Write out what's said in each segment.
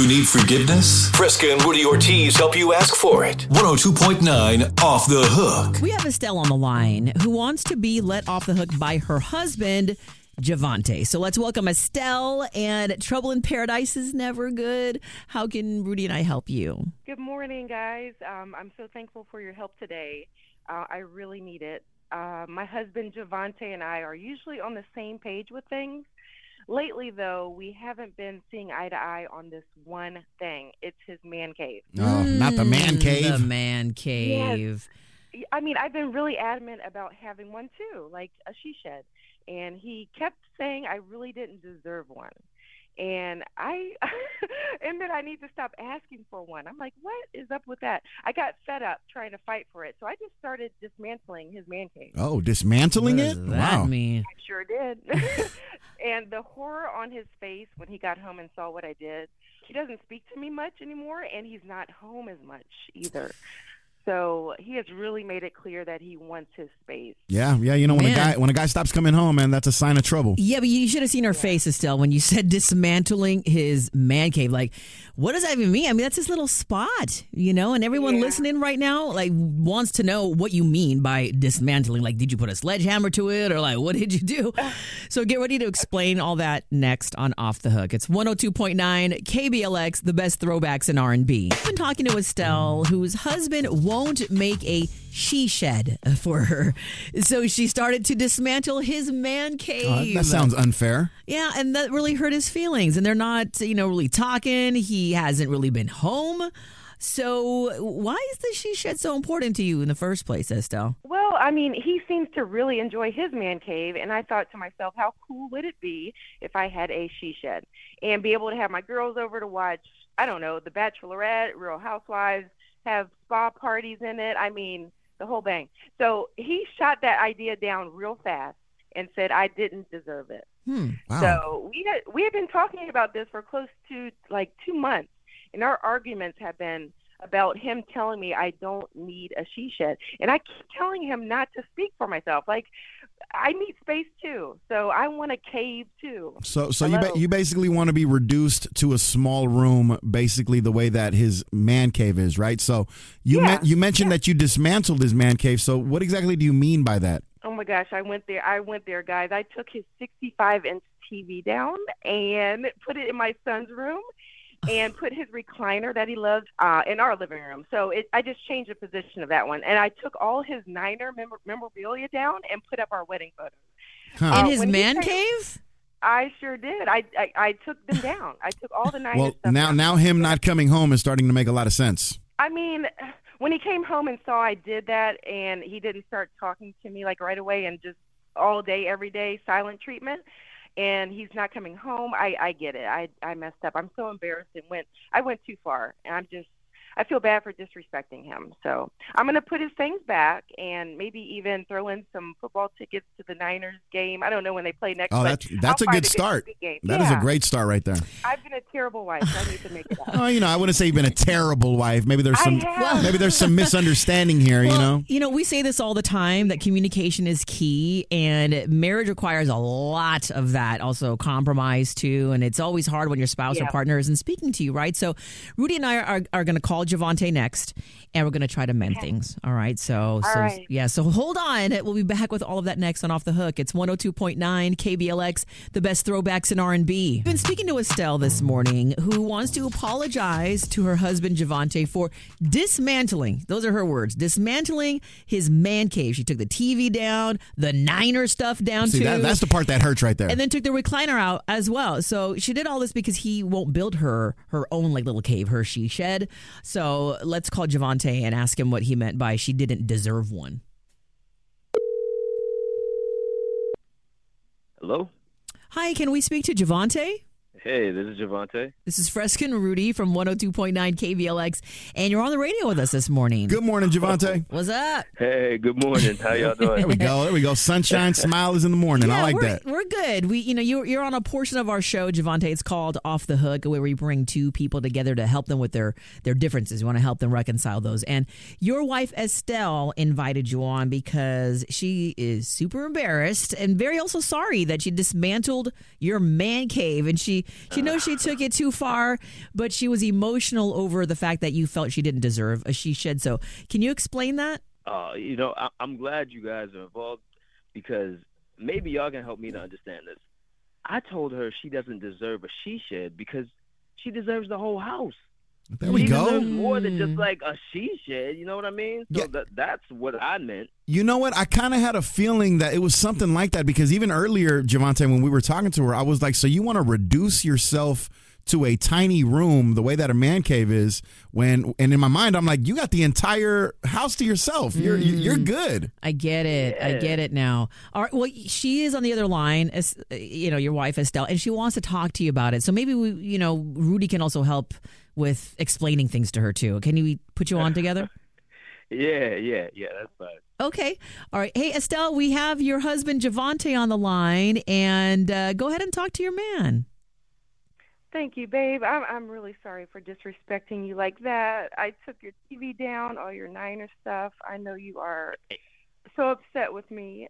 You need forgiveness? Fresca and Rudy Ortiz help you ask for it. 102.9 Off the Hook. We have Estelle on the line who wants to be let off the hook by her husband, Javonte. So let's welcome Estelle. And trouble in paradise is never good. How can Rudy and I help you? Good morning, guys. Um, I'm so thankful for your help today. Uh, I really need it. Uh, my husband Javonte and I are usually on the same page with things. Lately, though, we haven't been seeing eye to eye on this one thing. It's his man cave. Oh, not the man Mm, cave. The man cave. Yes. I mean, I've been really adamant about having one too, like a she shed. And he kept saying I really didn't deserve one. And I admit I need to stop asking for one. I'm like, what is up with that? I got fed up trying to fight for it. So I just started dismantling his man cave. Oh, dismantling What it? does that Wow. mean? I sure did. and the horror on his face when he got home and saw what I did. He doesn't speak to me much anymore, and he's not home as much either. So he has really made it clear that he wants his space. Yeah, yeah. You know when a guy when a guy stops coming home, man, that's a sign of trouble. Yeah, but you should have seen her face, Estelle, when you said dismantling his man cave. Like, what does that even mean? I mean, that's his little spot, you know. And everyone Yeah. listening right now, like, wants to know what you mean by dismantling. Like, did you put a sledgehammer to it, or like, what did you do? So get ready to explain all that next on Off the Hook. It's 102.9 KBLX, the best throwbacks in R&B. I've been talking to Estelle, whose husband won't make a she shed for her, so she started to dismantle his man cave. Uh, that sounds unfair. Yeah, and that really hurt his feelings. And they're not, you know, really talking. He hasn't really been home. So why is the she shed so important to you in the first place, Estelle? Well, I mean, he seems to really enjoy his man cave, and I thought to myself, how cool would it be if I had a she shed and be able to have my girls over to watch, I don't know, The Bachelorette, Real Housewives, have spa parties in it. I mean, the whole bang. So he shot that idea down real fast and said I didn't deserve it. Hmm. Wow. So we had we have been talking about this for close to like two months, and our arguments have been about him telling me I don't need a she shed, and I keep telling him not to speak for myself. Like I need space too, so I want a cave too. So, so you ba- you basically want to be reduced to a small room, basically the way that his man cave is, right? So you Yeah, men- you mentioned that you dismantled his man cave. So what exactly do you mean by that? Oh my gosh, I went there. I went there, guys. I took his 65 inch TV down and put it in my son's room and put his recliner that he loves uh, in our living room. So it, I just changed the position of that one. And I took all his Niner mem- memorabilia down and put up our wedding photos. Huh. In Uh, his man came- cave? I sure did. I, I, I took them down. I took all the Niner well, stuff now down. now him not coming home is starting to make a lot of sense. I mean, when he came home and saw I did that, and he didn't start talking to me like right away, and just all day, every day, silent treatment, and he's not coming home. I I get it. I I messed up. I'm so embarrassed and went. I went too far, and I'm just. I feel bad for disrespecting him. So I'm going to put his things back and maybe even throw in some football tickets to the Niners game. I don't know when they play next. Oh, that's that's I'll a good start. TV game. That is a great start right there. I've been a terrible wife. So I need to make it up. Oh, you know, I wouldn't say you've been a terrible wife. Maybe there's some maybe there's some misunderstanding here. you know. you know, we say this all the time that communication is key, and marriage requires a lot of that. Also, compromise too, and it's always hard when your spouse or partner isn't speaking to you, right? So, Rudy and I are, are going to call Javonte next, and we're going to try to mend things. All right. So, so right. yeah. So hold on. We'll be back with all of that next on Off the Hook. It's 102.9 KBLX, the best throwbacks in R&B. We've been speaking to Estelle this morning, who wants to apologize to her husband Javonte for dismantling. Those are her words. Dismantling his man cave. She took the TV down, the Niner stuff down See, too. that, that's the part that hurts right there. and then took the recliner out as well. So she did all this because he won't build her her own like little cave, her she shed. So let's call Javonte and ask him what he meant by she didn't deserve one. Hello? Hi, can we speak to Javonte? Hey, this is Javonte. This is Freskin Rudy from 102.9 KBLX, and you're on the radio with us this morning. Good morning, Javonte. What's up? Hey, good morning. How y'all doing? There we go. There we go. Sunshine, smile is in the morning. I like we're, that. We're good. We, you know, you're, you're on a portion of our show, Javonte. It's called Off the Hook, where we bring two people together to help them with their their differences. We want to help them reconcile those. And your wife Estelle invited you on because she is super embarrassed and very also sorry that she dismantled your man cave, and she She knows she took it too far, but she was emotional over the fact that you felt she didn't deserve a she shed. So, can you explain that? Uh, you know, I, I'm glad you guys are involved because maybe y'all can help me to understand this. I told her she doesn't deserve a she shed because she deserves the whole house. There we she go. deserves more than just mm. like a she shed. You know what I mean? So Yeah. that, that's what I meant. You know what? I kind of had a feeling that it was something like that because even earlier, Javonte, when we were talking to her, I was like, "So you want to reduce yourself to a tiny room, the way that a man cave is?" When and in my mind, I'm like, "You got the entire house to yourself. You're you- you're mm. good." I get it. I get it now. All right. Well, she is on the other line, as you know, your wife Estelle, and she wants to talk to you about it. So maybe we, you know, Rudy can also help with explaining things to her too. Can we put you on together? Yeah, yeah, yeah. That's fine. Okay. All right. Hey, Estelle, we have your husband Javonte on the line, and uh, go ahead and talk to your man. Thank you, babe. I'm I'm really sorry for disrespecting you like that. I took your TV down, all your Niner stuff. I know you are so upset with me.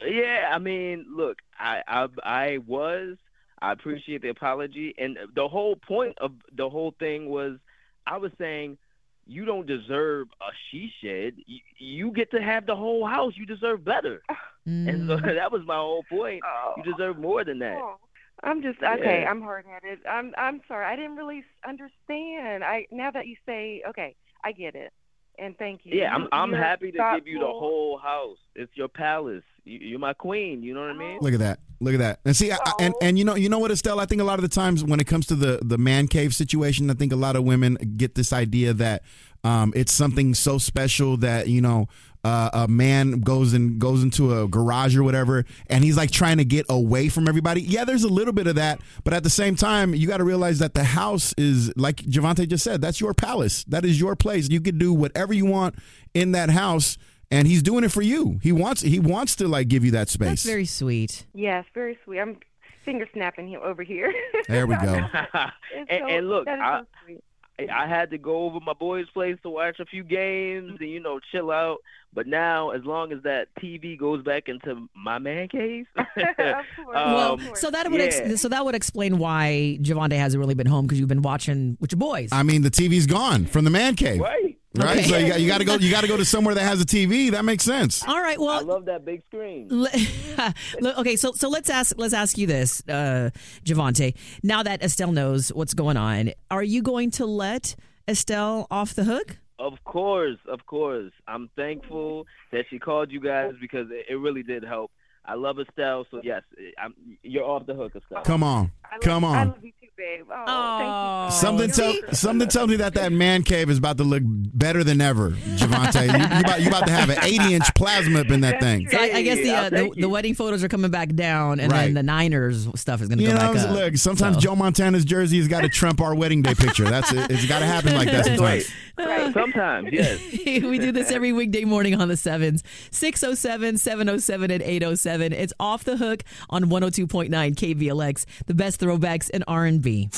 Yeah, I mean, look, I, I I was. I appreciate the apology, and the whole point of the whole thing was, I was saying, you don't deserve a she shed. You, you get to have the whole house. You deserve better, and so Mm. that was my whole point. Oh. You deserve more than that. Oh, I'm just okay. Yeah. I'm hard headed. I'm I'm sorry. I didn't really understand. I now that you say okay, I get it, and thank you. Yeah, I'm I'm you're happy to give you the whole house. It's your palace. You, you're my queen. You know what I mean? Look at that. Look at that. And see, I, I- and and you know, you know what, Estelle? I think a lot of the times when it comes to the the man cave situation, I think a lot of women get this idea that um, it's something so special that you know. Uh, a man goes and goes into a garage or whatever, and he's like trying to get away from everybody. Yeah, there's a little bit of that, but at the same time, you got to realize that the house is like Javonte just said. That's your palace. That is your place. You can do whatever you want in that house, and he's doing it for you. He wants he wants to like give you that space. That's very sweet. Yes, very sweet. I'm finger snapping him over here. There we go. And, so- and look, I, so. I had to go over my boy's place to watch a few games and you know chill out. But now, as long as that TV goes back into my man cave, of course. well, Um, so that would yeah. ex- so that would explain why Javonte hasn't really been home because you've been watching with your boys. I mean, the TV's gone from the man cave, right? Right? Okay. So you got, you got to go. You got to go to somewhere that has a TV. That makes sense. All right. Well, I love that big screen. Le- okay, so so let's ask let's ask you this, uh, Javonte. Now that Estelle knows what's going on, are you going to let Estelle off the hook? Of course, of course. I'm thankful that she called you guys because it, it really did help. I love Estelle, so yes, I'm, you're off the hook, Estelle. Come on, I love, come I on. love you too, babe. Oh, thank you. Something See? tell something tells me that that man cave is about to look better than ever, Javonte. you, you, about, you about to have an 80 inch plasma up in that thing. So I, I guess the, uh, the the wedding photos are coming back down, and Right. then the Niners stuff is going to You go know, back up. look. Sometimes So- Joe Montana's jersey has got to trump our wedding day picture. That's it. It's got to happen like that sometimes. Right. Sometimes, yes. we do this every weekday morning on the sevens 607 707 and 807 it's off the hook on 102.9 kblx the best throwbacks in r&b